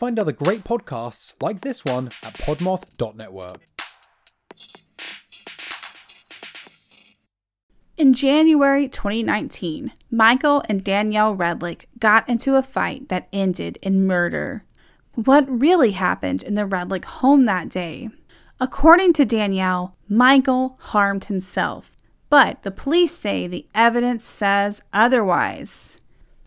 Find other great podcasts like this one at podmoth.network. In January 2019, Michael and Danielle Redlick got into a fight that ended in murder. What really happened in the Redlick home that day? According to Danielle, Michael harmed himself, but the police say the evidence says otherwise.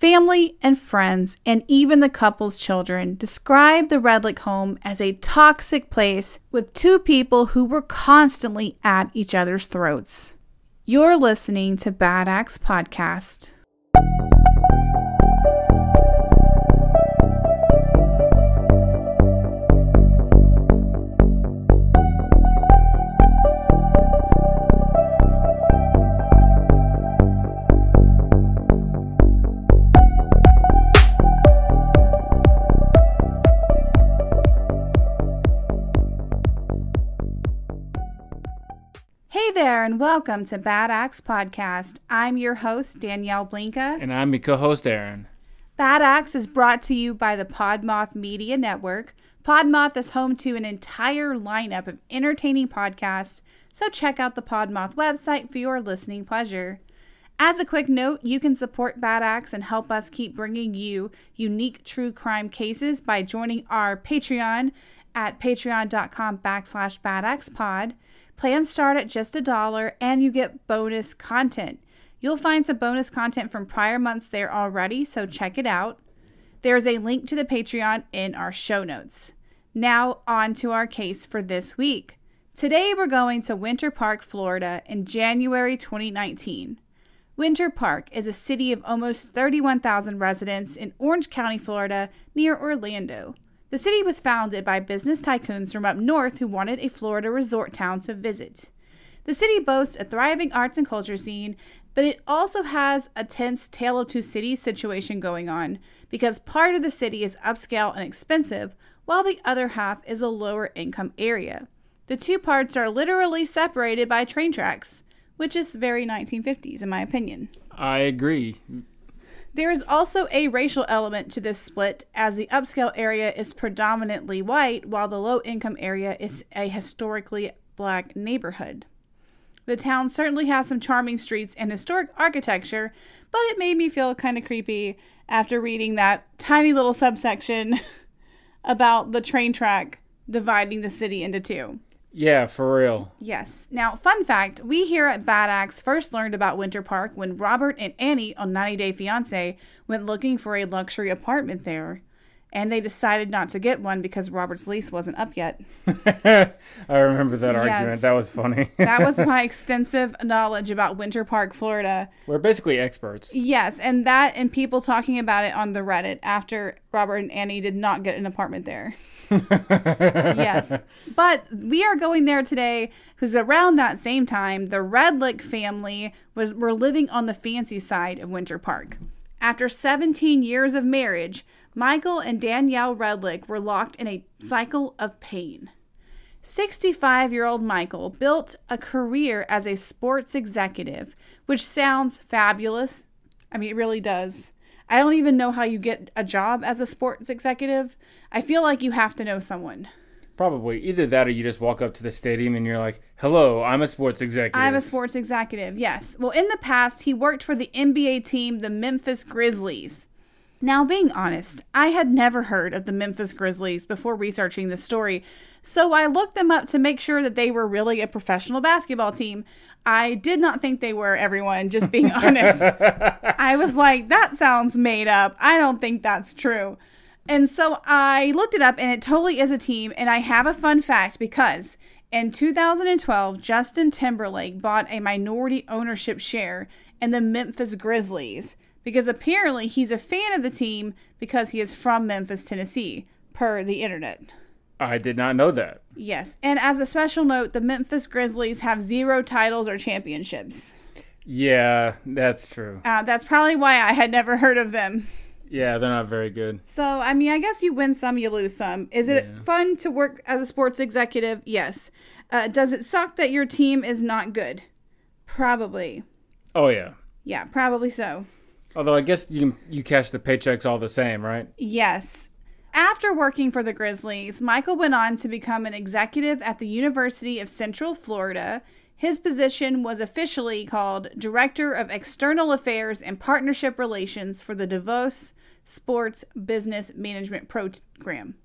Family and friends, and even the couple's children, describe the Redlick home as a toxic place with two people who were constantly at each other's throats. You're listening to Bad Axe Podcast. There, and welcome to Bad Axe Podcast. I'm your host, Danielle Blinka. And I'm your co host, Aaron. Bad Axe is brought to you by the Podmoth Media Network. Podmoth is home to an entire lineup of entertaining podcasts, so check out the Podmoth website for your listening pleasure. As a quick note, you can support Bad Axe and help us keep bringing you unique true crime cases by joining our Patreon at patreon.com backslash badaxepod. Plans start at just a dollar and you get bonus content. You'll find some bonus content from prior months there already, so check it out. There's a link to the Patreon in our show notes. Now, on to our case for this week. Today, we're going to Winter Park, Florida in January 2019. Winter Park is a city of almost 31,000 residents in Orange County, Florida, near Orlando. The city was founded by business tycoons from up north who wanted a Florida resort town to visit. The city boasts a thriving arts and culture scene, but it also has a tense tale of two cities situation going on because part of the city is upscale and expensive, while the other half is a lower income area. The two parts are literally separated by train tracks, which is very 1950s in my opinion. I agree. There is also a racial element to this split, as the upscale area is predominantly white, while the low income area is a historically black neighborhood. The town certainly has some charming streets and historic architecture, but it made me feel kind of creepy after reading that tiny little subsection about the train track dividing the city into two. Yeah, for real. Yes. Now, fun fact we here at Bad Axe first learned about Winter Park when Robert and Annie on 90 Day Fiancé went looking for a luxury apartment there. And they decided not to get one because Robert's lease wasn't up yet. I remember that Yes. argument. That was funny. That was my extensive knowledge about Winter Park, Florida. We're basically experts. Yes, and that and people talking about it on the Reddit after Robert and Annie did not get an apartment there. yes. But we are going there today because around that same time, the Redlick family was were living on the fancy side of Winter Park. After 17 years of marriage, Michael and Danielle Redlick were locked in a cycle of pain. 65 year old Michael built a career as a sports executive, which sounds fabulous. I mean, it really does. I don't even know how you get a job as a sports executive. I feel like you have to know someone. Probably either that or you just walk up to the stadium and you're like, "Hello, I'm a sports executive." I'm a sports executive, yes. Well, in the past, he worked for the NBA team, the Memphis Grizzlies. Now, being honest, I had never heard of the Memphis Grizzlies before researching this story, so I looked them up to make sure that they were really a professional basketball team. I did not think they were, everyone, just being honest. I was like, that sounds made up. I don't think that's true. And so I looked it up, and it totally is a team. And I have a fun fact because in 2012, Justin Timberlake bought a minority ownership share in the Memphis Grizzlies because apparently he's a fan of the team because he is from Memphis, Tennessee, per the internet. I did not know that. Yes. And as a special note, the Memphis Grizzlies have zero titles or championships. Yeah, that's true. Uh, that's probably why I had never heard of them. Yeah, they're not very good. So, I mean, I guess you win some, you lose some. Is it Yeah. fun to work as a sports executive? Yes. Uh, does it suck that your team is not good? Probably. Oh yeah. Yeah, probably so. Although I guess you you cash the paychecks all the same, right? Yes. After working for the Grizzlies, Michael went on to become an executive at the University of Central Florida. His position was officially called Director of External Affairs and Partnership Relations for the DeVos Sports Business Management Program.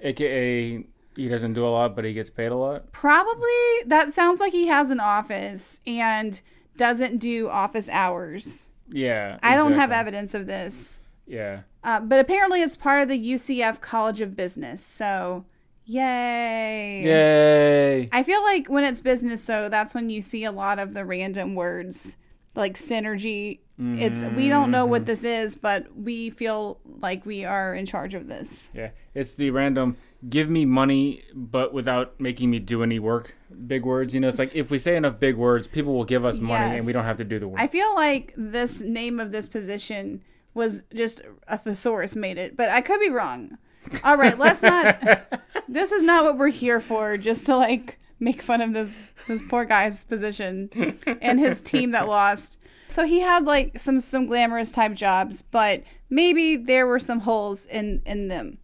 AKA, he doesn't do a lot, but he gets paid a lot. Probably that sounds like he has an office and doesn't do office hours. Yeah. I don't have evidence of this. Yeah. Uh, but apparently it's part of the UCF College of Business. So, yay. Yay. I feel like when it's business, though, that's when you see a lot of the random words like synergy. It's we don't know what this is, but we feel like we are in charge of this. Yeah. It's the random give me money, but without making me do any work. Big words. You know, it's like if we say enough big words, people will give us money Yes. and we don't have to do the work. I feel like this name of this position was just a thesaurus made it, but I could be wrong. All right, let's not. this is not what we're here for. Just to like make fun of this this poor guy's position and his team that lost. So he had like some some glamorous type jobs, but maybe there were some holes in in them.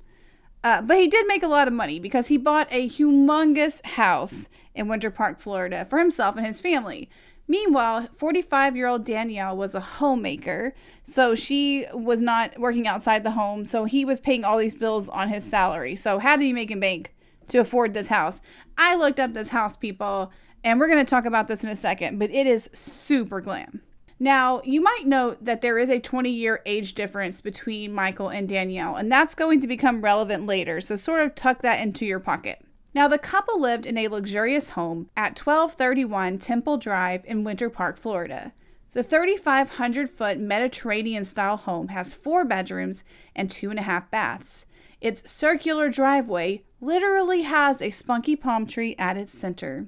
Uh, but he did make a lot of money because he bought a humongous house in Winter Park, Florida for himself and his family. Meanwhile, 45 year old Danielle was a homemaker, so she was not working outside the home, so he was paying all these bills on his salary. So, how did he make a bank to afford this house? I looked up this house, people, and we're going to talk about this in a second, but it is super glam. Now, you might note that there is a 20 year age difference between Michael and Danielle, and that's going to become relevant later, so sort of tuck that into your pocket. Now, the couple lived in a luxurious home at 1231 Temple Drive in Winter Park, Florida. The 3,500 foot Mediterranean style home has four bedrooms and two and a half baths. Its circular driveway literally has a spunky palm tree at its center.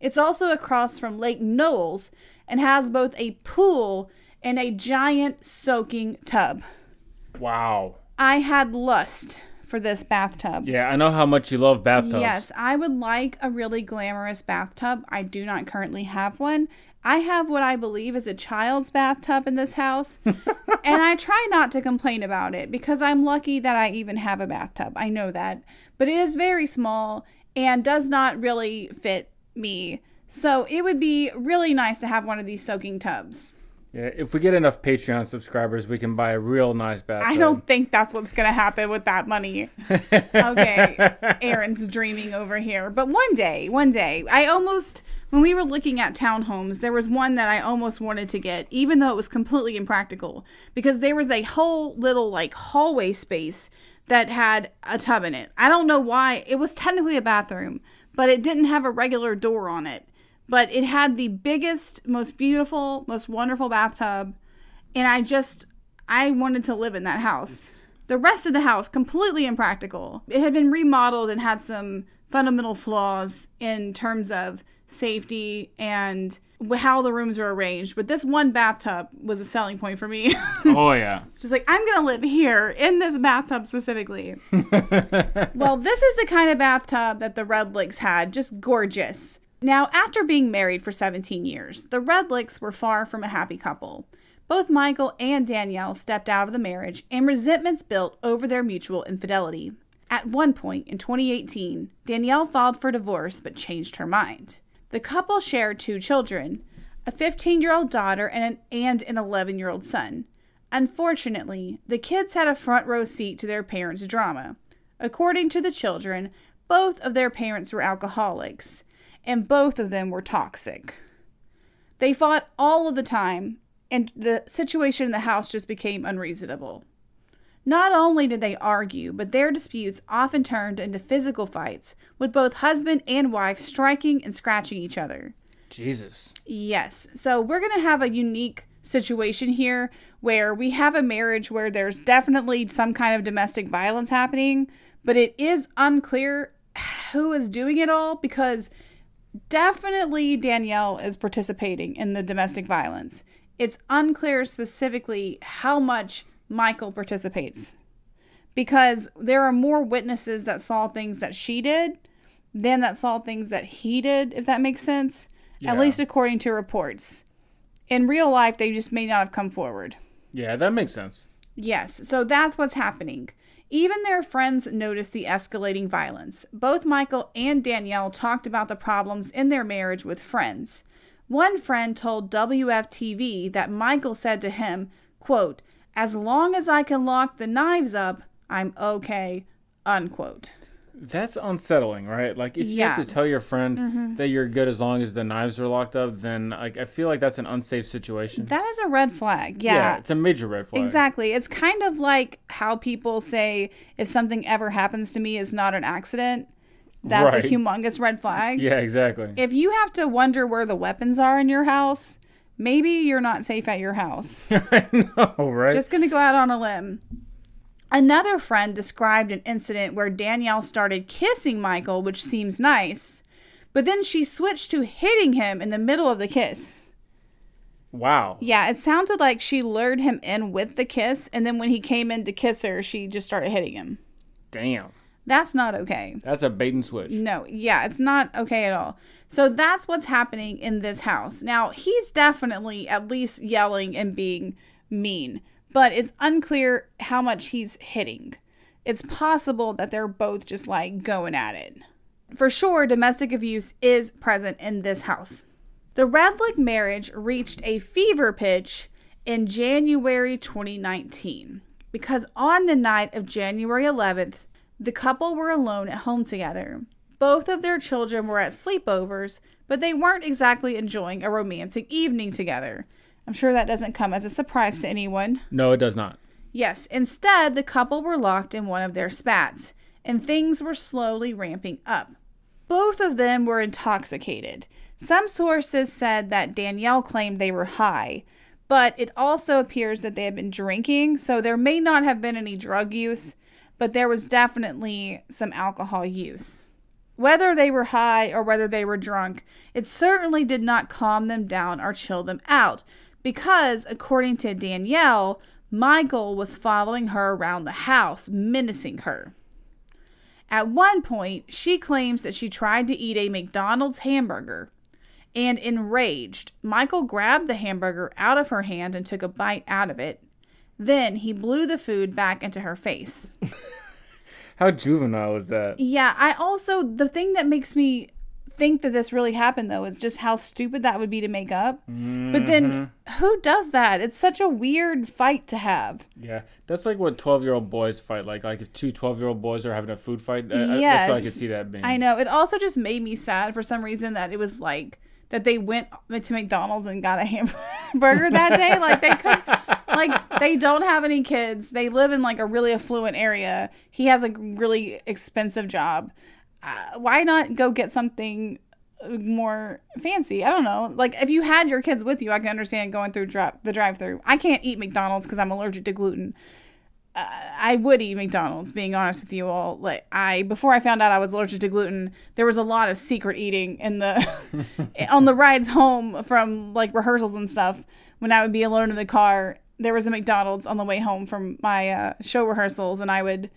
It's also across from Lake Knowles and has both a pool and a giant soaking tub. wow. I had lust for this bathtub. Yeah, I know how much you love bathtubs. Yes, I would like a really glamorous bathtub. I do not currently have one. I have what I believe is a child's bathtub in this house, and I try not to complain about it because I'm lucky that I even have a bathtub. I know that. But it is very small and does not really fit me. So it would be really nice to have one of these soaking tubs. Yeah, if we get enough Patreon subscribers, we can buy a real nice bathtub. I don't think that's what's going to happen with that money. okay, Aaron's dreaming over here. But one day, one day, I almost, when we were looking at townhomes, there was one that I almost wanted to get, even though it was completely impractical, because there was a whole little like hallway space that had a tub in it. I don't know why. It was technically a bathroom, but it didn't have a regular door on it. But it had the biggest, most beautiful, most wonderful bathtub. And I just, I wanted to live in that house. The rest of the house, completely impractical. It had been remodeled and had some fundamental flaws in terms of safety and how the rooms are arranged. But this one bathtub was a selling point for me. Oh yeah. She's like, I'm gonna live here in this bathtub specifically. well, this is the kind of bathtub that the Redlicks had, just gorgeous. Now, after being married for 17 years, the Redlicks were far from a happy couple. Both Michael and Danielle stepped out of the marriage, and resentments built over their mutual infidelity. At one point in 2018, Danielle filed for divorce but changed her mind. The couple shared two children a 15 year old daughter and an, and an 11 year old son. Unfortunately, the kids had a front row seat to their parents' drama. According to the children, both of their parents were alcoholics, and both of them were toxic. They fought all of the time, and the situation in the house just became unreasonable. Not only did they argue, but their disputes often turned into physical fights, with both husband and wife striking and scratching each other. Jesus. Yes. So we're going to have a unique situation here where we have a marriage where there's definitely some kind of domestic violence happening, but it is unclear who is doing it all because definitely Danielle is participating in the domestic violence. It's unclear specifically how much Michael participates because there are more witnesses that saw things that she did than that saw things that he did, if that makes sense. At least according to reports. In real life, they just may not have come forward. Yeah, that makes sense. Yes, so that's what's happening. Even their friends noticed the escalating violence. Both Michael and Danielle talked about the problems in their marriage with friends. One friend told WFTV that Michael said to him, quote, As long as I can lock the knives up, I'm okay, unquote. That's unsettling, right? Like if you have to tell your friend Mm-hmm. that you're good as long as the knives are locked up, then like I feel like that's an unsafe situation. That is a red flag. Yeah. it's a major red flag. Exactly. It's kind of like how people say if something ever happens to me is not an accident, that's Right. a humongous red flag. Yeah, exactly. If you have to wonder where the weapons are in your house, maybe you're not safe at your house. I know, right? Just going to go out on a limb. Another friend described an incident where Danielle started kissing Michael, which seems nice, but then she switched to hitting him in the middle of the kiss. wow. Yeah, it sounded like she lured him in with the kiss, and then when he came in to kiss her, she just started hitting him. Damn. That's not okay. That's a bait and switch. No, yeah, it's not okay at all. So that's what's happening in this house. Now, he's definitely at least yelling and being mean, but it's unclear how much he's hitting. It's possible that they're both just like going at it. For sure, domestic abuse is present in this house. The Redlick marriage reached a fever pitch in January 2019 because on the night of January 11th, the couple were alone at home together. Both of their children were at sleepovers, but they weren't exactly enjoying a romantic evening together. I'm sure that doesn't come as a surprise to anyone. No, it does not. Yes, instead, the couple were locked in one of their spats, and things were slowly ramping up. Both of them were intoxicated. Some sources said that Danielle claimed they were high, but it also appears that they had been drinking, so there may not have been any drug use, but there was definitely some alcohol use. Whether they were high or whether they were drunk, it certainly did not calm them down or chill them out, because, according to Danielle, Michael was following her around the house, menacing her. At one point, she claims that she tried to eat a McDonald's hamburger. And enraged, Michael grabbed the hamburger out of her hand and took a bite out of it. Then he blew the food back into her face. How juvenile is that? Yeah, I also, the thing that makes me think that this really happened though is just how stupid that would be to make up. But then mm-hmm. who does that? It's such a weird fight to have. Yeah, that's like what twelve-year-old boys fight. Like, like if two 12-year-old boys are having a food fight. I- I- that's what I could see that being. I know. It also just made me sad for some reason that it was like that they went to McDonald's and got a hamburger that day. Like they could, like they don't have any kids. They live in like a really affluent area. He has a really expensive job. Uh, why not go get something more fancy? I don't know. Like if you had your kids with you, I can understand going through dri- the drive-through. I can't eat McDonald's because I'm allergic to gluten. I would eat McDonald's, being honest with you all. Like I before I found out I was allergic to gluten, there was a lot of secret eating in the on the rides home from like rehearsals and stuff. When I would be alone in the car, there was a McDonald's on the way home from my uh, show rehearsals, and I would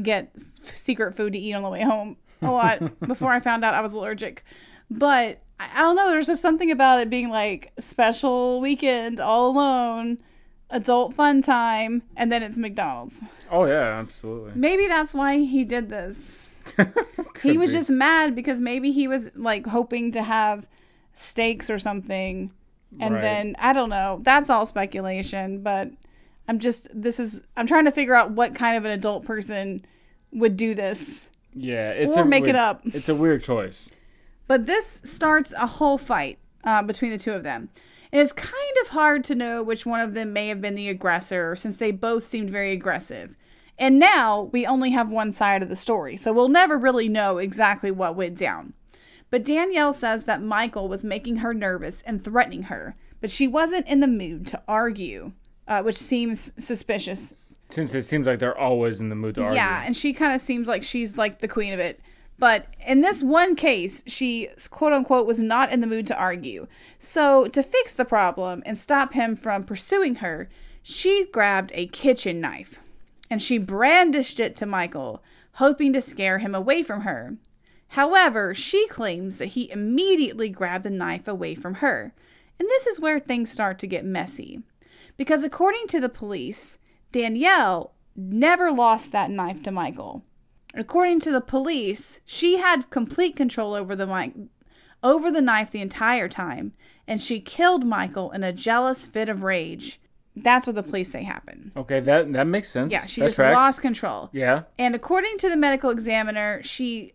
get f- secret food to eat on the way home a lot before I found out I was allergic. But I I don't know. There's just something about it being like special weekend, all alone, adult fun time, and then it's McDonald's. Oh yeah, absolutely. Maybe that's why he did this. he was be. just mad because maybe he was like hoping to have steaks or something. And Right. then I don't know. That's all speculation, but I'm just this is I'm trying to figure out what kind of an adult person would do this. Yeah, it's Or make it up. It's a weird choice. But this starts a whole fight uh, between the two of them. And it's kind of hard to know which one of them may have been the aggressor since they both seemed very aggressive. And now we only have one side of the story, so we'll never really know exactly what went down. But Danielle says that Michael was making her nervous and threatening her, but she wasn't in the mood to argue, uh, which seems suspicious Since it seems like they're always in the mood to argue. yeah, and she kind of seems like she's like the queen of it. But in this one case, she quote unquote was not in the mood to argue. So, to fix the problem and stop him from pursuing her, she grabbed a kitchen knife and she brandished it to Michael, hoping to scare him away from her. However, she claims that he immediately grabbed the knife away from her. And this is where things start to get messy. Because according to the police, Danielle never lost that knife to Michael. According to the police, she had complete control over the mic- over the knife the entire time, and she killed Michael in a jealous fit of rage. That's what the police say happened. Okay, that that makes sense. Yeah, she that just tracks. lost control. Yeah. And according to the medical examiner, she,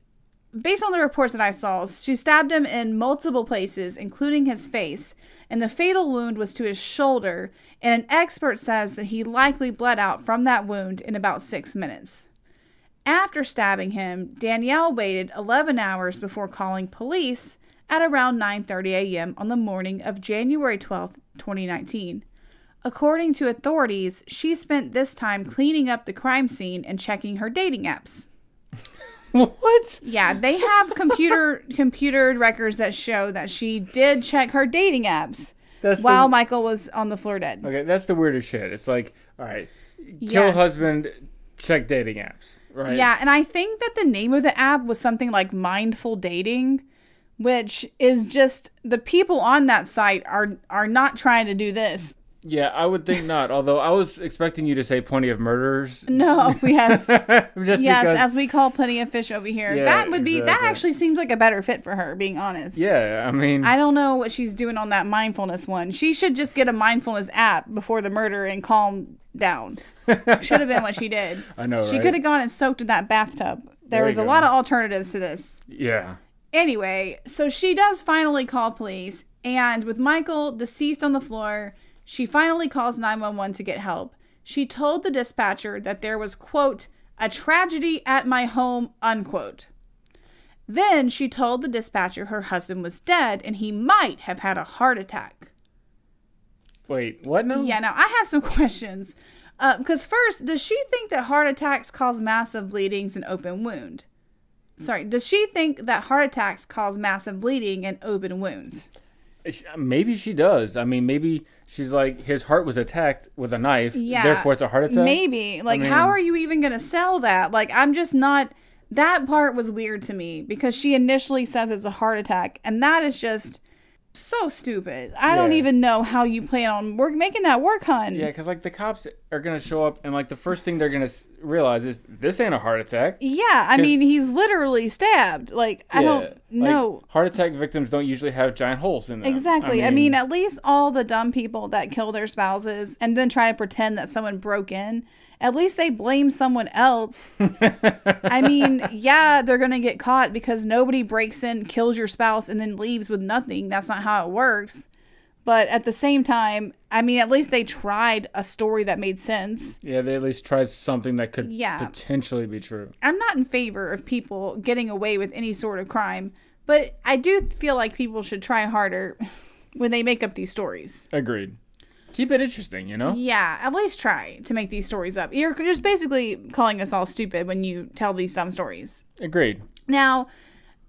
based on the reports that I saw, she stabbed him in multiple places, including his face. And the fatal wound was to his shoulder. And an expert says that he likely bled out from that wound in about six minutes. After stabbing him, Danielle waited 11 hours before calling police at around 9:30 a.m. on the morning of January 12, 2019. According to authorities, she spent this time cleaning up the crime scene and checking her dating apps. what? Yeah, they have computer computer records that show that she did check her dating apps That's while the, Michael was on the floor dead. Okay, that's the weirdest shit. It's like, all right, kill Yes. husband, check dating apps, right? Yeah, and I think that the name of the app was something like Mindful Dating, which is just the people on that site are are not trying to do this. Yeah, I would think not. Although I was expecting you to say plenty of murders. No, yes. Just yes, because. as we call plenty of fish over here. Yeah, that would be that actually seems like a better fit for her, being honest. yeah, I mean, I don't know what she's doing on that mindfulness one. She should just get a mindfulness app before the murder and calm down. Should have been what she did. I know, She right? could have gone and soaked in that bathtub. There, There was a go. lot of alternatives to this. yeah. Anyway, so she does finally call police, and with Michael deceased on the floor, she finally calls 911 to get help. She told the dispatcher that there was, quote, a tragedy at my home, unquote. Then she told the dispatcher her husband was dead and he might have had a heart attack. Wait, what now? Yeah, now I have some questions. Uh, because first, does she think that heart attacks cause massive bleedings and open wound? Sorry, does she think that heart attacks cause massive bleeding and open wounds? Uh, maybe she does. I mean, maybe she's like his heart was attacked with a knife. Yeah, Therefore, it's a heart attack. Maybe. Like, how mean- are you even going to sell that? Like, I'm just not. That part was weird to me because she initially says it's a heart attack, and that is just so stupid. I don't even know how you plan on work making that work, hun. Yeah, because like the cops are gonna show up, and like the first thing they're gonna s- realize is this ain't a heart attack. Yeah, I mean, he's literally stabbed. Like, I Yeah, don't like, know. heart attack victims don't usually have giant holes in them. Exactly. I mean, at least all the dumb people that kill their spouses and then try to pretend that someone broke in, at least they blame someone else. I mean, yeah, they're going to get caught because nobody breaks in, kills your spouse, and then leaves with nothing. That's not how it works. But at the same time, I mean, at least they tried a story that made sense. yeah, they at least tried something that could Yeah. potentially be true. I'm not in favor of people getting away with any sort of crime, but I do feel like people should try harder when they make up these stories. Agreed. Keep it interesting, you know. Yeah, at least try to make these stories up. You're just basically calling us all stupid when you tell these dumb stories. Agreed. Now,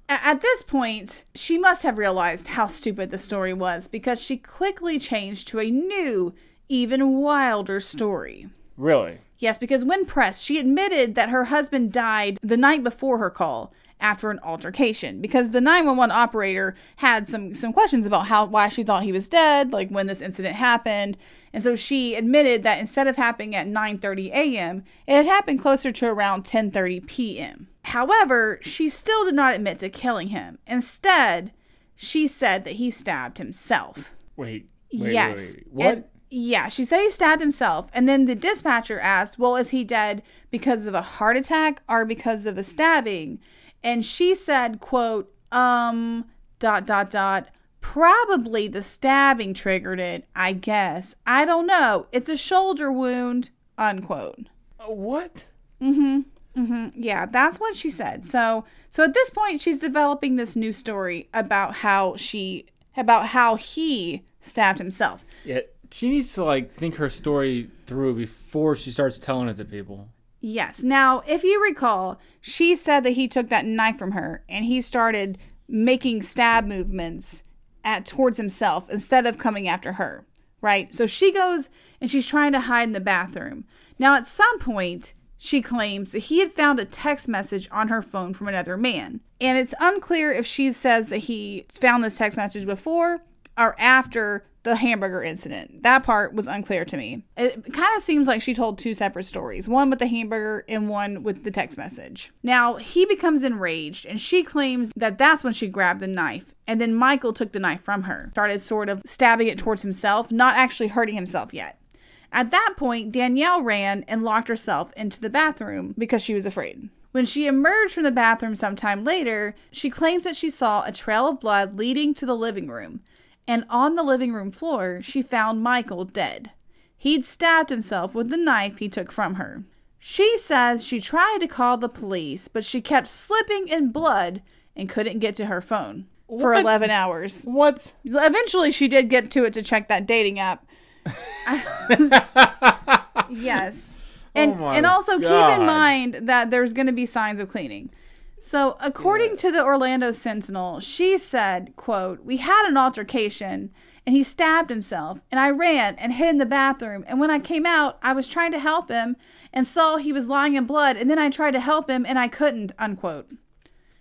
at this point, she must have realized how stupid the story was because she quickly changed to a new, even wilder story. Really. Yes, because when pressed, she admitted that her husband died the night before her call after an altercation because the 911 operator had some some questions about how why she thought he was dead, like when this incident happened. And so she admitted that instead of happening at 9:30 a.m., it had happened closer to around 10:30 p.m. However, she still did not admit to killing him. Instead, she said that he stabbed himself. Wait. wait yes. Wait, wait. What? And- yeah, she said he stabbed himself. And then the dispatcher asked, Well, is he dead because of a heart attack or because of a stabbing? And she said, quote, um, dot, dot, dot, probably the stabbing triggered it, I guess. I don't know. It's a shoulder wound, unquote. What? Mm hmm. Mm hmm. Yeah, that's what she said. So, so at this point, she's developing this new story about how she, about how he stabbed himself. Yeah. She needs to like think her story through before she starts telling it to people. Yes. Now, if you recall, she said that he took that knife from her and he started making stab movements at towards himself instead of coming after her. Right? So she goes and she's trying to hide in the bathroom. Now, at some point, she claims that he had found a text message on her phone from another man. And it's unclear if she says that he found this text message before or after the hamburger incident. That part was unclear to me. It kind of seems like she told two separate stories one with the hamburger and one with the text message. Now, he becomes enraged and she claims that that's when she grabbed the knife. And then Michael took the knife from her, started sort of stabbing it towards himself, not actually hurting himself yet. At that point, Danielle ran and locked herself into the bathroom because she was afraid. When she emerged from the bathroom sometime later, she claims that she saw a trail of blood leading to the living room and on the living room floor, she found Michael dead. He'd stabbed himself with the knife he took from her. She says she tried to call the police, but she kept slipping in blood and couldn't get to her phone for What? 11 hours. What? Eventually, she did get to it to check that dating app. yes. And, Oh my and also keep in mind that there's going to be signs of cleaning. So, according to the Orlando Sentinel, she said, quote, "We had an altercation and he stabbed himself and I ran and hid in the bathroom and when I came out, I was trying to help him and saw he was lying in blood and then I tried to help him and I couldn't." Unquote.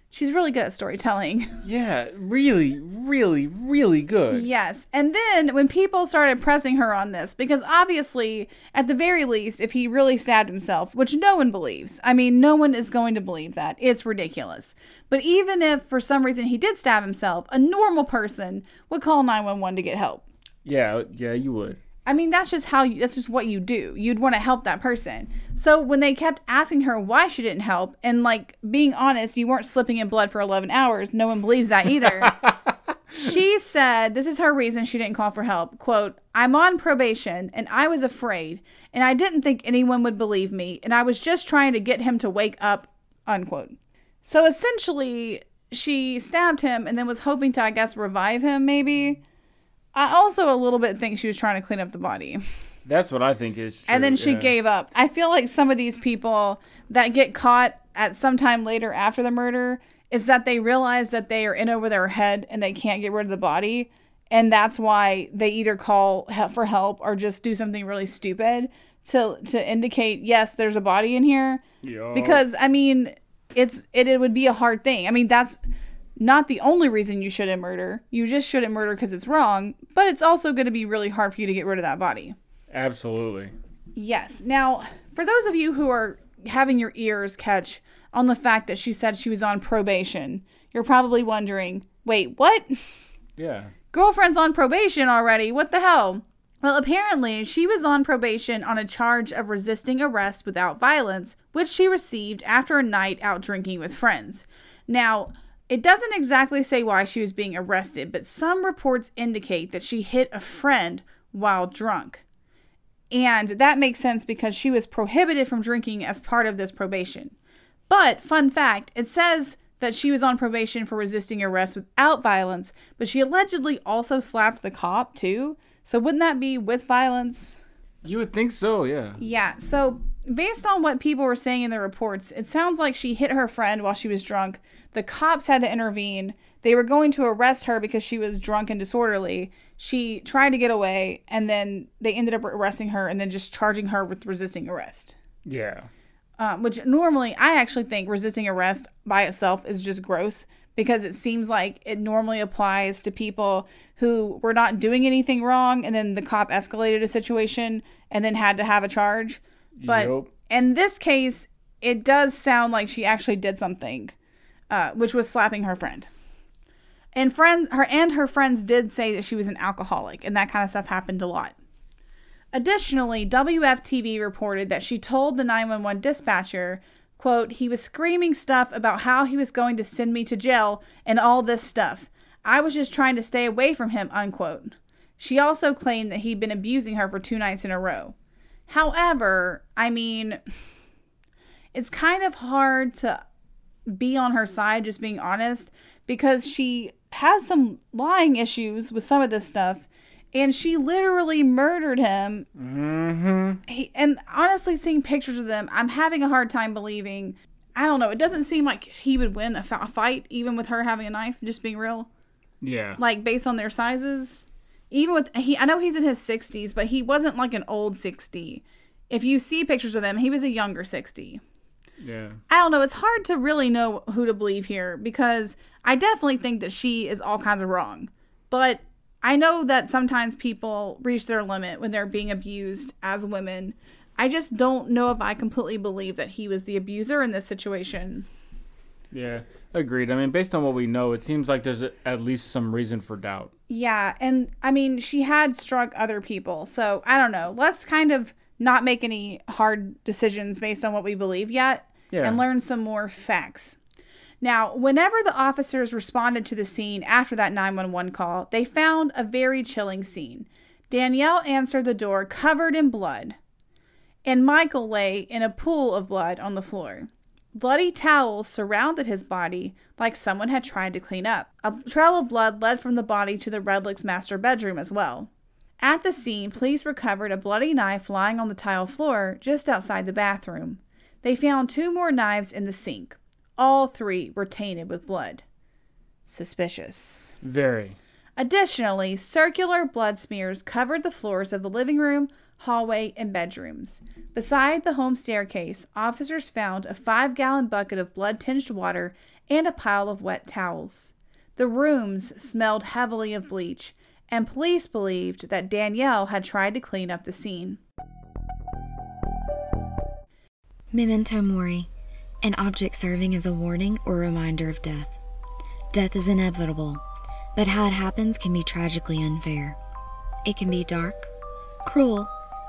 She's really good at storytelling. Yeah, really, really, really good. Yes. And then when people started pressing her on this, because obviously, at the very least, if he really stabbed himself, which no one believes, I mean, no one is going to believe that. It's ridiculous. But even if for some reason he did stab himself, a normal person would call 911 to get help. Yeah, yeah, you would. I mean, that's just how you, that's just what you do. You'd want to help that person. So when they kept asking her why she didn't help, and like being honest, you weren't slipping in blood for 11 hours. No one believes that either. she said this is her reason she didn't call for help. Quote, I'm on probation and I was afraid and I didn't think anyone would believe me and I was just trying to get him to wake up, unquote. So essentially, she stabbed him and then was hoping to, I guess, revive him maybe. I also a little bit think she was trying to clean up the body. That's what I think is true. and then she yeah. gave up. I feel like some of these people that get caught at some time later after the murder is that they realize that they are in over their head and they can't get rid of the body. And that's why they either call for help or just do something really stupid to to indicate yes, there's a body in here. Yo. Because I mean, it's it, it would be a hard thing. I mean, that's not the only reason you shouldn't murder. You just shouldn't murder because it's wrong, but it's also going to be really hard for you to get rid of that body. Absolutely. Yes. Now, for those of you who are having your ears catch on the fact that she said she was on probation, you're probably wondering, wait, what? Yeah. Girlfriend's on probation already. What the hell? Well, apparently, she was on probation on a charge of resisting arrest without violence, which she received after a night out drinking with friends. Now, it doesn't exactly say why she was being arrested, but some reports indicate that she hit a friend while drunk. And that makes sense because she was prohibited from drinking as part of this probation. But, fun fact, it says that she was on probation for resisting arrest without violence, but she allegedly also slapped the cop too. So, wouldn't that be with violence? You would think so, yeah. Yeah, so based on what people were saying in the reports, it sounds like she hit her friend while she was drunk. The cops had to intervene. They were going to arrest her because she was drunk and disorderly. She tried to get away, and then they ended up arresting her and then just charging her with resisting arrest. Yeah. Um, which normally I actually think resisting arrest by itself is just gross because it seems like it normally applies to people who were not doing anything wrong and then the cop escalated a situation and then had to have a charge. But Yup. in this case, it does sound like she actually did something, uh, which was slapping her friend. And friends, her and her friends did say that she was an alcoholic, and that kind of stuff happened a lot. Additionally, WFTV reported that she told the 911 dispatcher, quote, he was screaming stuff about how he was going to send me to jail and all this stuff. I was just trying to stay away from him, unquote. She also claimed that he'd been abusing her for two nights in a row. However, I mean, it's kind of hard to be on her side, just being honest, because she has some lying issues with some of this stuff, and she literally murdered him. Mm-hmm. He, and honestly, seeing pictures of them, I'm having a hard time believing. I don't know. It doesn't seem like he would win a, fa- a fight, even with her having a knife. Just being real, Yeah. like based on their sizes. Even with he, I know he's in his 60s, but he wasn't like an old 60. If you see pictures of them, he was a younger 60. Yeah. I don't know. It's hard to really know who to believe here because I definitely think that she is all kinds of wrong. But I know that sometimes people reach their limit when they're being abused as women. I just don't know if I completely believe that he was the abuser in this situation. Yeah, agreed. I mean, based on what we know, it seems like there's a, at least some reason for doubt. Yeah, and I mean, she had struck other people. So I don't know. Let's kind of not make any hard decisions based on what we believe yet Yeah. and learn some more facts. Now, whenever the officers responded to the scene after that 911 call, they found a very chilling scene. Danielle answered the door covered in blood, and Michael lay in a pool of blood on the floor. Bloody towels surrounded his body like someone had tried to clean up. A trail of blood led from the body to the Redlicks master bedroom as well. At the scene, police recovered a bloody knife lying on the tile floor just outside the bathroom. They found two more knives in the sink. All three were tainted with blood. Suspicious. Very. Additionally, circular blood smears covered the floors of the living room, hallway, and bedrooms. Beside the home staircase, officers found a five gallon bucket of blood tinged water and a pile of wet towels. The rooms smelled heavily of bleach, and police believed that Danielle had tried to clean up the scene. Memento mori, an object serving as a warning or reminder of death. Death is inevitable, but how it happens can be tragically unfair. It can be dark, cruel,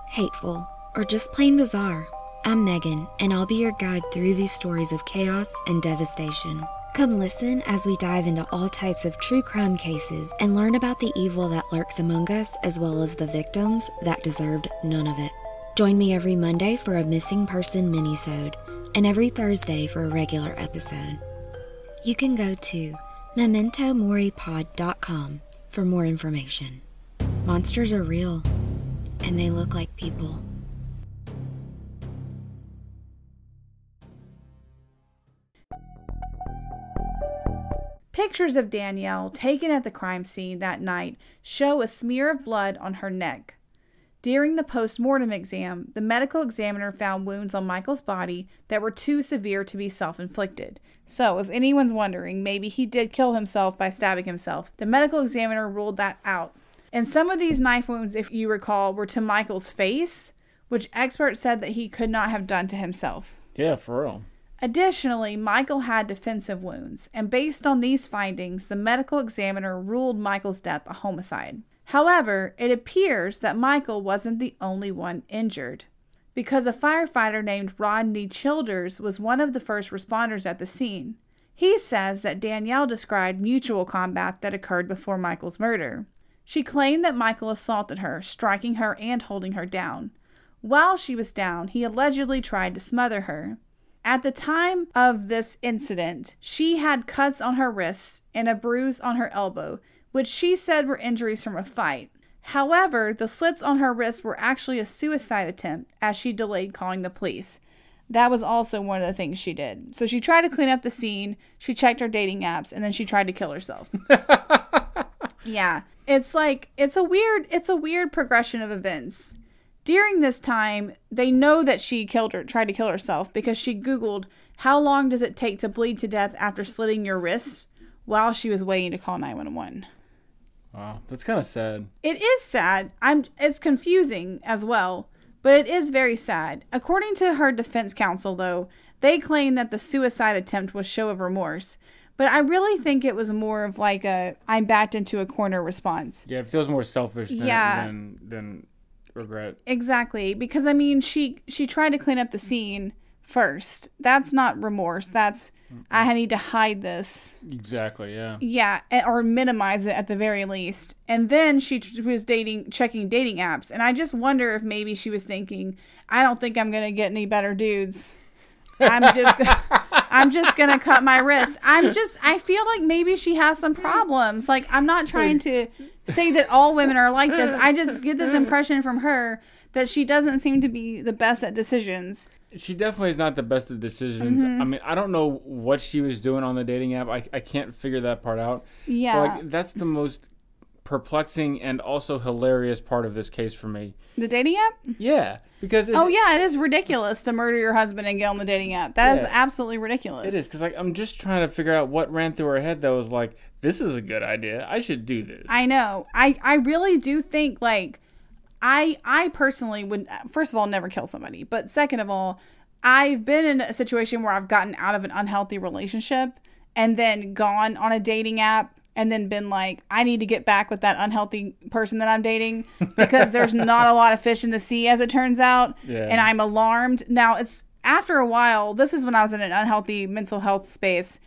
hateful, or just plain bizarre. I'm Megan, and I'll be your guide through these stories of chaos and devastation. Come listen as we dive into all types of true crime cases and learn about the evil that lurks among us as well as the victims that deserved none of it. Join me every Monday for a missing person minisode and every Thursday for a regular episode. You can go to mementomoripod.com for more information. Monsters are real and they look like people. Pictures of Danielle taken at the crime scene that night show a smear of blood on her neck. During the post mortem exam, the medical examiner found wounds on Michael's body that were too severe to be self inflicted. So, if anyone's wondering, maybe he did kill himself by stabbing himself, the medical examiner ruled that out. And some of these knife wounds, if you recall, were to Michael's face, which experts said that he could not have done to himself. Yeah, for real. Additionally, Michael had defensive wounds, and based on these findings, the medical examiner ruled Michael's death a homicide. However, it appears that Michael wasn't the only one injured, because a firefighter named Rodney Childers was one of the first responders at the scene. He says that Danielle described mutual combat that occurred before Michael's murder. She claimed that Michael assaulted her, striking her and holding her down. While she was down, he allegedly tried to smother her. At the time of this incident, she had cuts on her wrists and a bruise on her elbow, which she said were injuries from a fight. However, the slits on her wrists were actually a suicide attempt as she delayed calling the police. That was also one of the things she did. So she tried to clean up the scene, she checked her dating apps, and then she tried to kill herself. yeah. It's like it's a weird it's a weird progression of events. During this time, they know that she killed her, tried to kill herself because she Googled how long does it take to bleed to death after slitting your wrists while she was waiting to call 911. Wow, that's kind of sad. It is sad. I'm it's confusing as well, but it is very sad. According to her defense counsel though, they claim that the suicide attempt was show of remorse, but I really think it was more of like a I'm backed into a corner response. Yeah, it feels more selfish than Yeah. than, than regret. Exactly, because I mean, she she tried to clean up the scene first. That's not remorse. That's I need to hide this. Exactly. Yeah. Yeah, or minimize it at the very least. And then she was dating, checking dating apps, and I just wonder if maybe she was thinking, I don't think I'm gonna get any better dudes. I'm just, I'm just gonna cut my wrist. I'm just, I feel like maybe she has some problems. Like I'm not trying to say that all women are like this. I just get this impression from her that she doesn't seem to be the best at decisions. She definitely is not the best of decisions. Mm-hmm. I mean, I don't know what she was doing on the dating app. I, I can't figure that part out. Yeah. But, like that's the most perplexing and also hilarious part of this case for me. The dating app? Yeah, because it's, Oh yeah, it is ridiculous to murder your husband and get on the dating app. That is Yeah. absolutely ridiculous. it is because like I'm just trying to figure out what ran through her head that was like, this is a good idea. I should do this. I know. I I really do think like I I personally would first of all never kill somebody, but second of all, I've been in a situation where I've gotten out of an unhealthy relationship and then gone on a dating app and then been like I need to get back with that unhealthy person that I'm dating because there's not a lot of fish in the sea as it turns out Yeah. and I'm alarmed. Now, it's after a while, this is when I was in an unhealthy mental health space.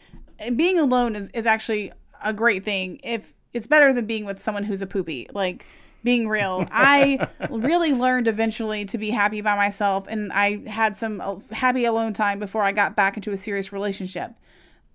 Being alone is, is actually a great thing. If it's better than being with someone who's a poopy, like being real. I really learned eventually to be happy by myself, and I had some uh, happy alone time before I got back into a serious relationship.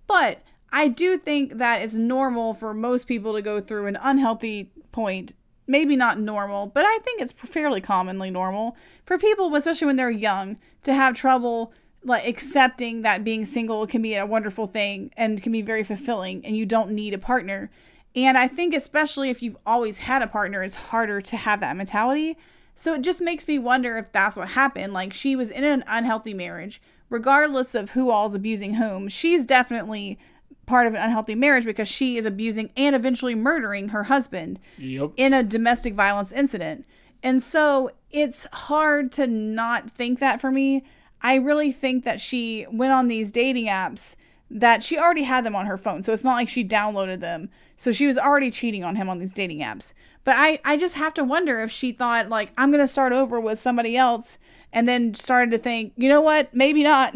But I do think that it's normal for most people to go through an unhealthy point. Maybe not normal, but I think it's fairly commonly normal for people, especially when they're young, to have trouble like accepting that being single can be a wonderful thing and can be very fulfilling and you don't need a partner. And I think especially if you've always had a partner, it's harder to have that mentality. So it just makes me wonder if that's what happened. Like she was in an unhealthy marriage, regardless of who all's abusing whom. She's definitely part of an unhealthy marriage because she is abusing and eventually murdering her husband Yep. in a domestic violence incident. And so it's hard to not think that for me. I really think that she went on these dating apps that she already had them on her phone. So it's not like she downloaded them. So she was already cheating on him on these dating apps. But I, I just have to wonder if she thought, like, I'm going to start over with somebody else and then started to think, you know what? Maybe not.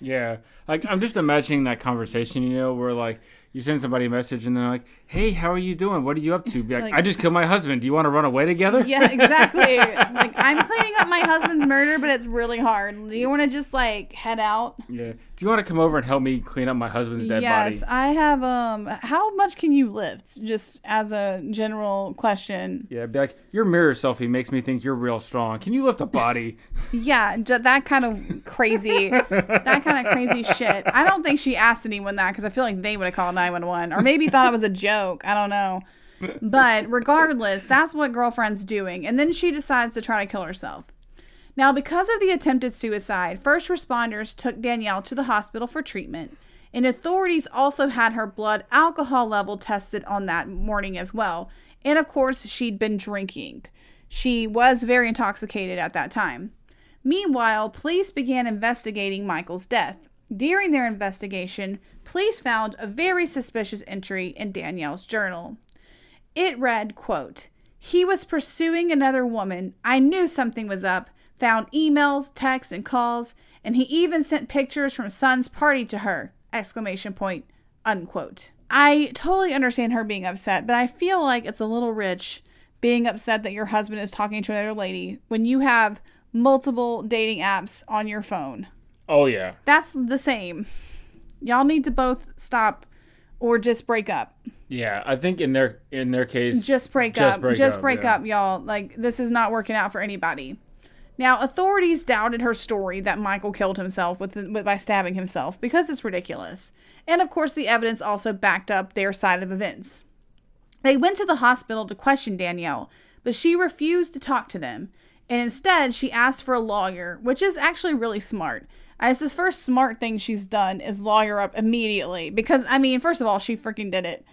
Yeah. Like I'm just imagining that conversation, you know, where like you send somebody a message and they're like, "Hey, how are you doing? What are you up to?" Be like, Like- "I just killed my husband. Do you want to run away together?" Yeah, exactly. like, I'm cleaning up my husband's murder, but it's really hard. Do you want to just, like, head out? Yeah. Do you want to come over and help me clean up my husband's dead yes, body? I have. Um, how much can you lift? Just as a general question. Yeah. Be like, your mirror selfie makes me think you're real strong. Can you lift a body? Yeah, that kind of crazy, that kind of crazy shit. I don't think she asked anyone that because I feel like they would have called nine one one or maybe thought it was a joke. I don't know. But regardless, that's what girlfriend's doing, and then she decides to try to kill herself. Now, because of the attempted suicide, first responders took Danielle to the hospital for treatment, and authorities also had her blood alcohol level tested on that morning as well. And of course, she'd been drinking. She was very intoxicated at that time. Meanwhile, police began investigating Michael's death. During their investigation, police found a very suspicious entry in Danielle's journal. It read, quote, He was pursuing another woman. I knew something was up. Found emails, texts, and calls, and he even sent pictures from son's party to her. Exclamation point. Unquote. I totally understand her being upset, but I feel like it's a little rich being upset that your husband is talking to another lady when you have multiple dating apps on your phone. Oh yeah. That's the same. Y'all need to both stop or just break up. Yeah. I think in their in their case, Just break Just up. break just up, break yeah. up, y'all. Like this is not working out for anybody. Now, authorities doubted her story that Michael killed himself with, with by stabbing himself because it's ridiculous. And of course, the evidence also backed up their side of events. They went to the hospital to question Danielle, but she refused to talk to them. And instead, she asked for a lawyer, which is actually really smart. As this first smart thing she's done is lawyer up immediately. Because, I mean, first of all, she freaking did it.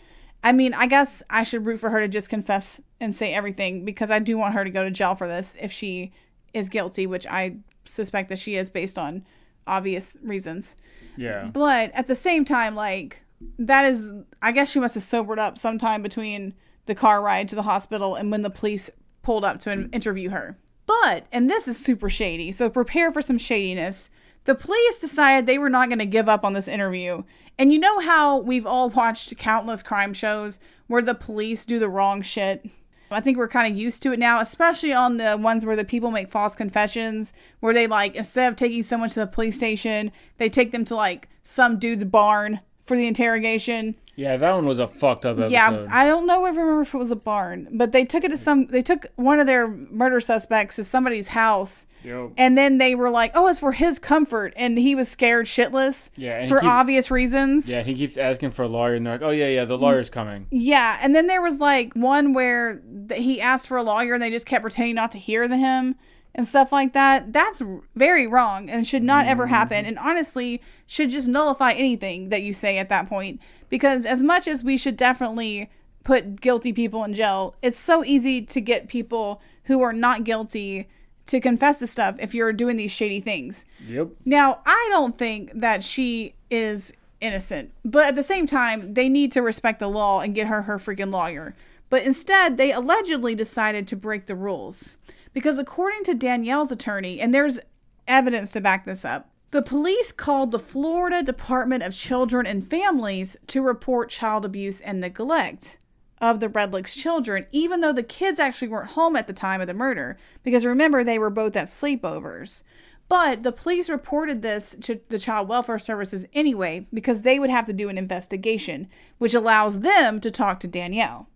I mean, I guess I should root for her to just confess and say everything because I do want her to go to jail for this if she is guilty, which I suspect that she is based on obvious reasons. yeah. But at the same time, like that is, I guess she must have sobered up sometime between the car ride to the hospital and when the police pulled up to interview her. But, and this is super shady, so prepare for some shadiness. The police decided they were not going to give up on this interview. And you know how we've all watched countless crime shows where the police do the wrong shit? I think we're kind of used to it now, especially on the ones where the people make false confessions, where they like, instead of taking someone to the police station, they take them to like some dude's barn for the interrogation. Yeah, that one was a fucked up episode. Yeah, I don't know if I remember if it was a barn, but they took it to some. They took one of their murder suspects to somebody's house, Yep. and then they were like, "Oh, it's for his comfort," and he was scared shitless. Yeah, for keeps- obvious reasons. Yeah, he keeps asking for a lawyer, and they're like, "Oh yeah, yeah, the mm, lawyer's coming." Yeah, and then there was like one where th- he asked for a lawyer, and they just kept pretending not to hear the him and stuff like that. That's very wrong and should not ever mm-hmm. happen. And honestly, should just nullify anything that you say at that point. Because as much as we should definitely put guilty people in jail, it's so easy to get people who are not guilty to confess to stuff if you're doing these shady things. Yep. Now, I don't think that she is innocent, but at the same time, they need to respect the law and get her her freaking lawyer. But instead, they allegedly decided to break the rules. Because according to Danielle's attorney, and there's evidence to back this up, the police called the Florida Department of Children and Families to report child abuse and neglect of the Redlicks children, even though the kids actually weren't home at the time of the murder. Because remember, they were both at sleepovers. But the police reported this to the Child Welfare Services anyway, because they would have to do an investigation, which allows them to talk to Danielle.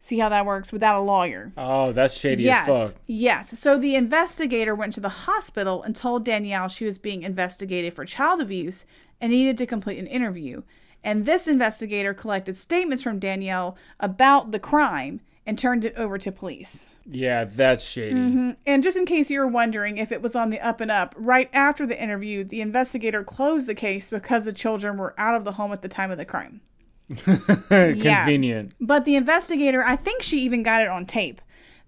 See how that works without a lawyer. Oh, that's shady Yes. as fuck. Yes. So the investigator went to the hospital and told Danielle she was being investigated for child abuse and needed to complete an interview. And this investigator collected statements from Danielle about the crime and turned it over to police. Yeah, that's shady. Mm-hmm. And just in case you were wondering if it was on the up and up, right after the interview, the investigator closed the case because the children were out of the home at the time of the crime. Convenient. But the investigator, I think she even got it on tape.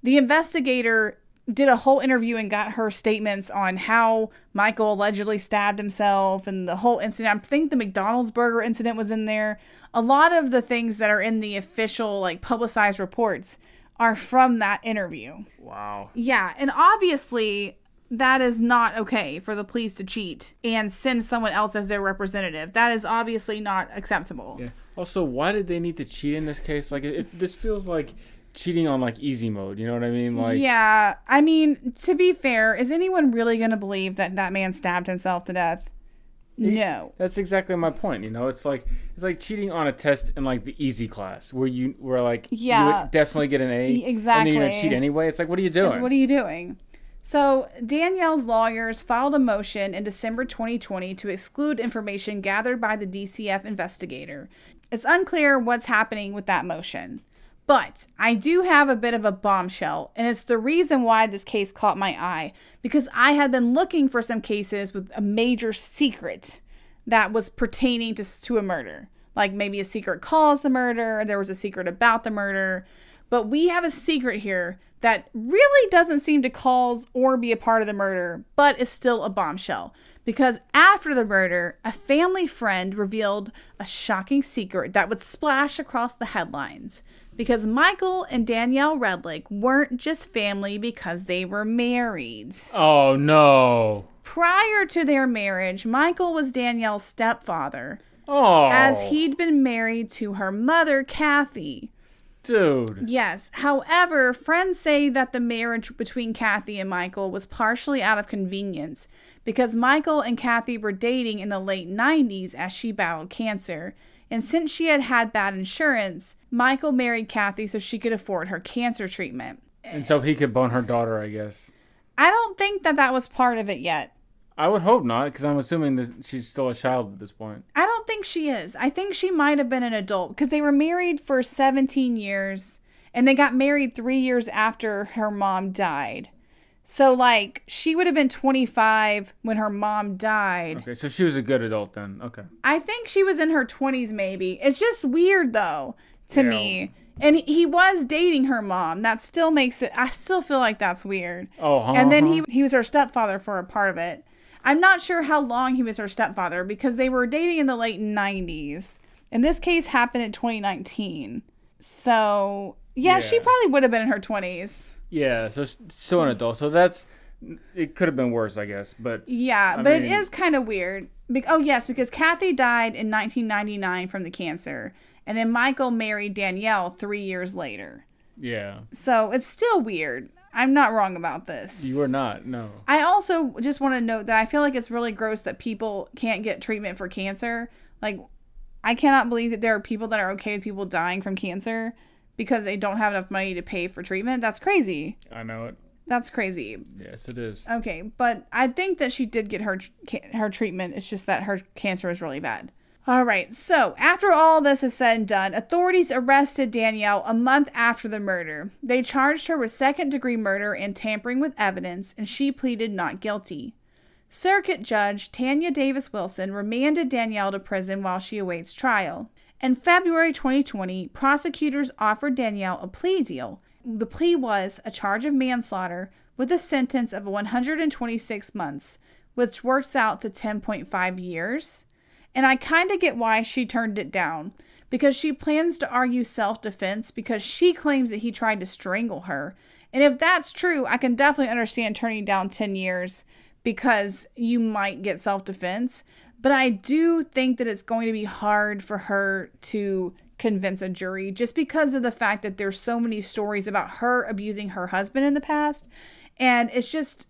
The investigator did a whole interview and got her statements on how Michael allegedly stabbed himself and the whole incident. I think the McDonald's burger incident was in there. A lot of the things that are in the official, like publicized reports, are from that interview. Wow. Yeah, and obviously that is not okay for the police to cheat and send someone else as their representative. That is obviously not acceptable. Yeah. Also, why did they need to cheat in this case? Like, if this feels like cheating on like easy mode, you know what I mean? Like, yeah, I mean, to be fair, is anyone really going to believe that that man stabbed himself to death? No. That's exactly my point. You know, it's like it's like cheating on a test in like the easy class where you where like you Yeah. would definitely get an A. Exactly. and then you're gonna cheat anyway. It's like, what are you doing? What are you doing? So, Danielle's lawyers filed a motion in December 2020 to exclude information gathered by the DCF investigator. It's unclear what's happening with that motion. But I do have a bit of a bombshell, and it's the reason why this case caught my eye because I had been looking for some cases with a major secret that was pertaining to, to a murder. Like maybe a secret caused the murder, or there was a secret about the murder. But we have a secret here that really doesn't seem to cause or be a part of the murder, but is still a bombshell. Because after the murder, a family friend revealed a shocking secret that would splash across the headlines. Because Michael and Danielle Redlick weren't just family because they were married. oh no. Prior to their marriage, Michael was Danielle's stepfather, Oh. as he'd been married to her mother, Kathy. Dude. Yes. However, friends say that the marriage between Kathy and Michael was partially out of convenience because Michael and Kathy were dating in the late 90s as she battled cancer. And since she had had bad insurance, Michael married Kathy so she could afford her cancer treatment. And so he could bone her daughter, I guess. I don't think that that was part of it yet. I would hope not, because I'm assuming that she's still a child at this point. I don't think she is. I think she might have been an adult because they were married for 17 years and they got married three years after her mom died. So, like, she would have been 25 when her mom died. Okay, so she was a good adult then. Okay. I think she was in her 20s, maybe. It's just weird, though, to Yeah. me. And he was dating her mom. That still makes it, I still feel like that's weird. Oh, huh, And then huh. he, he was her stepfather for a part of it. I'm not sure how long he was her stepfather because they were dating in the late 90s. And this case happened in 2019. So, yeah, she probably would have been in her 20s. Yeah, so so an adult. So that's it. Could have been worse, I guess. But Yeah, I but mean- it is kind of weird. Be- oh, yes, because Kathy died in 1999 from the cancer. And then Michael married Danielle three years later. yeah, So it's still weird. I'm not wrong about this. you are not. No. I also just want to note that I feel like it's really gross that people can't get treatment for cancer. Like, I cannot believe that there are people that are okay with people dying from cancer because they don't have enough money to pay for treatment. That's crazy. I know it. That's crazy. Yes, it is. Okay, but I think that she did get her her treatment. It's just that her cancer was really bad. All right, so after all this is said and done, authorities arrested Danielle a month after the murder. They charged her with second degree murder and tampering with evidence, and she pleaded not guilty. Circuit Judge Tanya Davis Wilson remanded Danielle to prison while she awaits trial. In February 2020, prosecutors offered Danielle a plea deal. The plea was a charge of manslaughter with a sentence of 126 months, which works out to 10.5 years. And I kind of get why she turned it down because she plans to argue self defense because she claims that he tried to strangle her. And if that's true, I can definitely understand turning down 10 years because you might get self defense. But I do think that it's going to be hard for her to convince a jury just because of the fact that there's so many stories about her abusing her husband in the past. And it's just,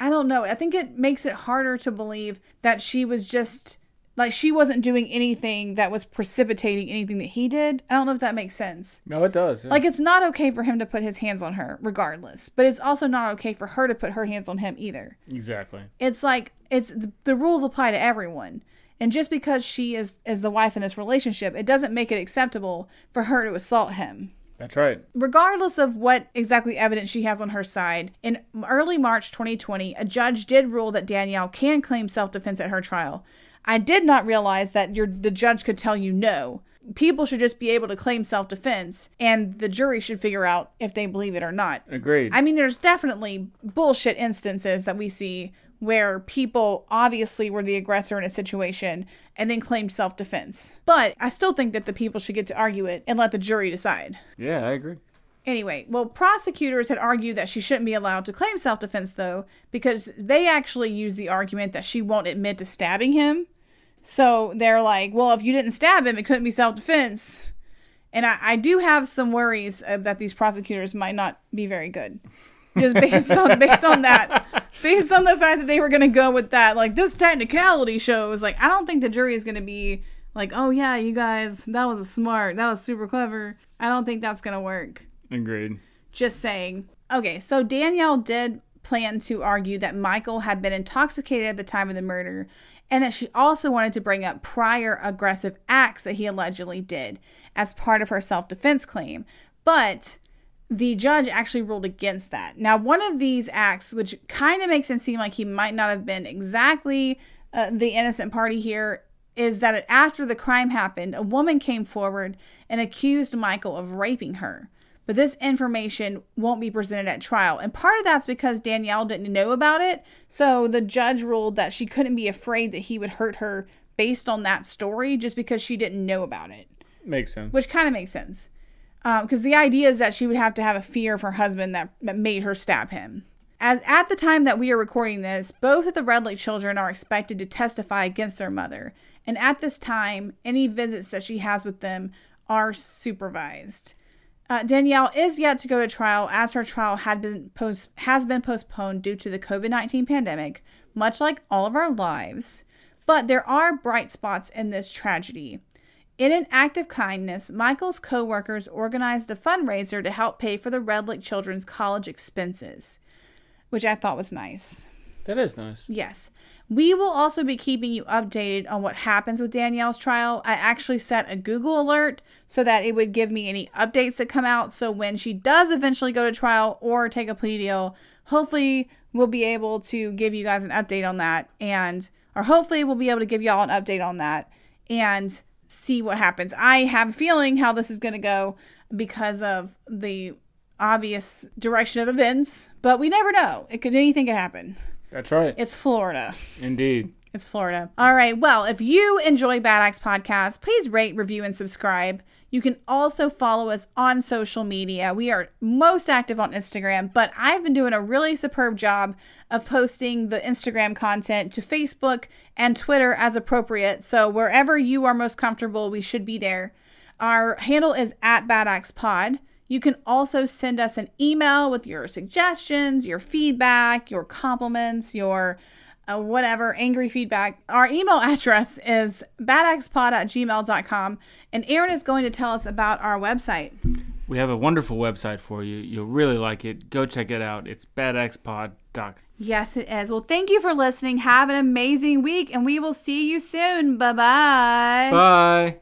I don't know. I think it makes it harder to believe that she was just like she wasn't doing anything that was precipitating anything that he did. I don't know if that makes sense. No, it does. yeah. Like it's not okay for him to put his hands on her regardless, but it's also not okay for her to put her hands on him either. exactly. It's like it's the rules apply to everyone. And just because she is is the wife in this relationship, it doesn't make it acceptable for her to assault him That's right. regardless of what exactly evidence she has on her side, in early March 2020, a judge did rule that Danielle can claim self defense at her trial. I did not realize that your the judge could tell you no. People should just be able to claim self defense, and the jury should figure out if they believe it or not. Agreed. I mean, there's definitely bullshit instances that we see where people obviously were the aggressor in a situation and then claimed self defense. But I still think that the people should get to argue it and let the jury decide. yeah, I agree. Anyway, well, prosecutors had argued that she shouldn't be allowed to claim self defense, though, because they actually used the argument that she won't admit to stabbing him. So they're like, well, if you didn't stab him, it couldn't be self defense. And I, I do have some worries uh, that these prosecutors might not be very good. Just based on based on that, based on the fact that they were gonna go with that, like this technicality shows, like I don't think the jury is gonna be like, oh yeah, you guys, that was a smart, that was super clever. I don't think that's gonna work. Agreed. Just saying. Okay, so Danielle did plan to argue that Michael had been intoxicated at the time of the murder and that she also wanted to bring up prior aggressive acts that he allegedly did as part of her self defense claim. But the judge actually ruled against that. Now, one of these acts, which kind of makes him seem like he might not have been exactly uh, the innocent party here, is that after the crime happened, a woman came forward and accused Michael of raping her. But this information won't be presented at trial. And part of that's because Danielle didn't know about it. So the judge ruled that she couldn't be afraid that he would hurt her based on that story just because she didn't know about it, Makes sense. which kind of makes sense. Um, because the idea is that she would have to have a fear of her husband that, that made her stab him. As at the time that we are recording this, both of the Redlick children are expected to testify against their mother, and at this time, any visits that she has with them are supervised. Uh, Danielle is yet to go to trial, as her trial had been post has been postponed due to the COVID nineteen pandemic, much like all of our lives. But there are bright spots in this tragedy. In an act of kindness, Michael's co-workers organized a fundraiser to help pay for the Redlick children's college expenses, which I thought was nice. That is nice. Yes. We will also be keeping you updated on what happens with Danielle's trial. I actually set a Google alert so that it would give me any updates that come out. So when she does eventually go to trial or take a plea deal, hopefully we'll be able to give you guys an update on that. And, or hopefully we'll be able to give y'all an update on that and see what happens. I have a feeling how this is going to go because of the obvious direction of events, but we never know. It could, anything could happen. That's right. It's Florida. Indeed. It's Florida. All right. Well, if you enjoy Bad Axe Podcast, please rate, review, and subscribe. You can also follow us on social media. We are most active on Instagram, but I've been doing a really superb job of posting the Instagram content to Facebook and Twitter as appropriate. So wherever you are most comfortable, we should be there. Our handle is at Bad Axe Pod. You can also send us an email with your suggestions, your feedback, your compliments, your uh, whatever, angry feedback, our email address is badxpod at gmail.com. And Aaron is going to tell us about our website. We have a wonderful website for you. You'll really like it. Go check it out. It's badxpod.com. Yes, it is. Well, thank you for listening. Have an amazing week, and we will see you soon. Bye-bye. Bye.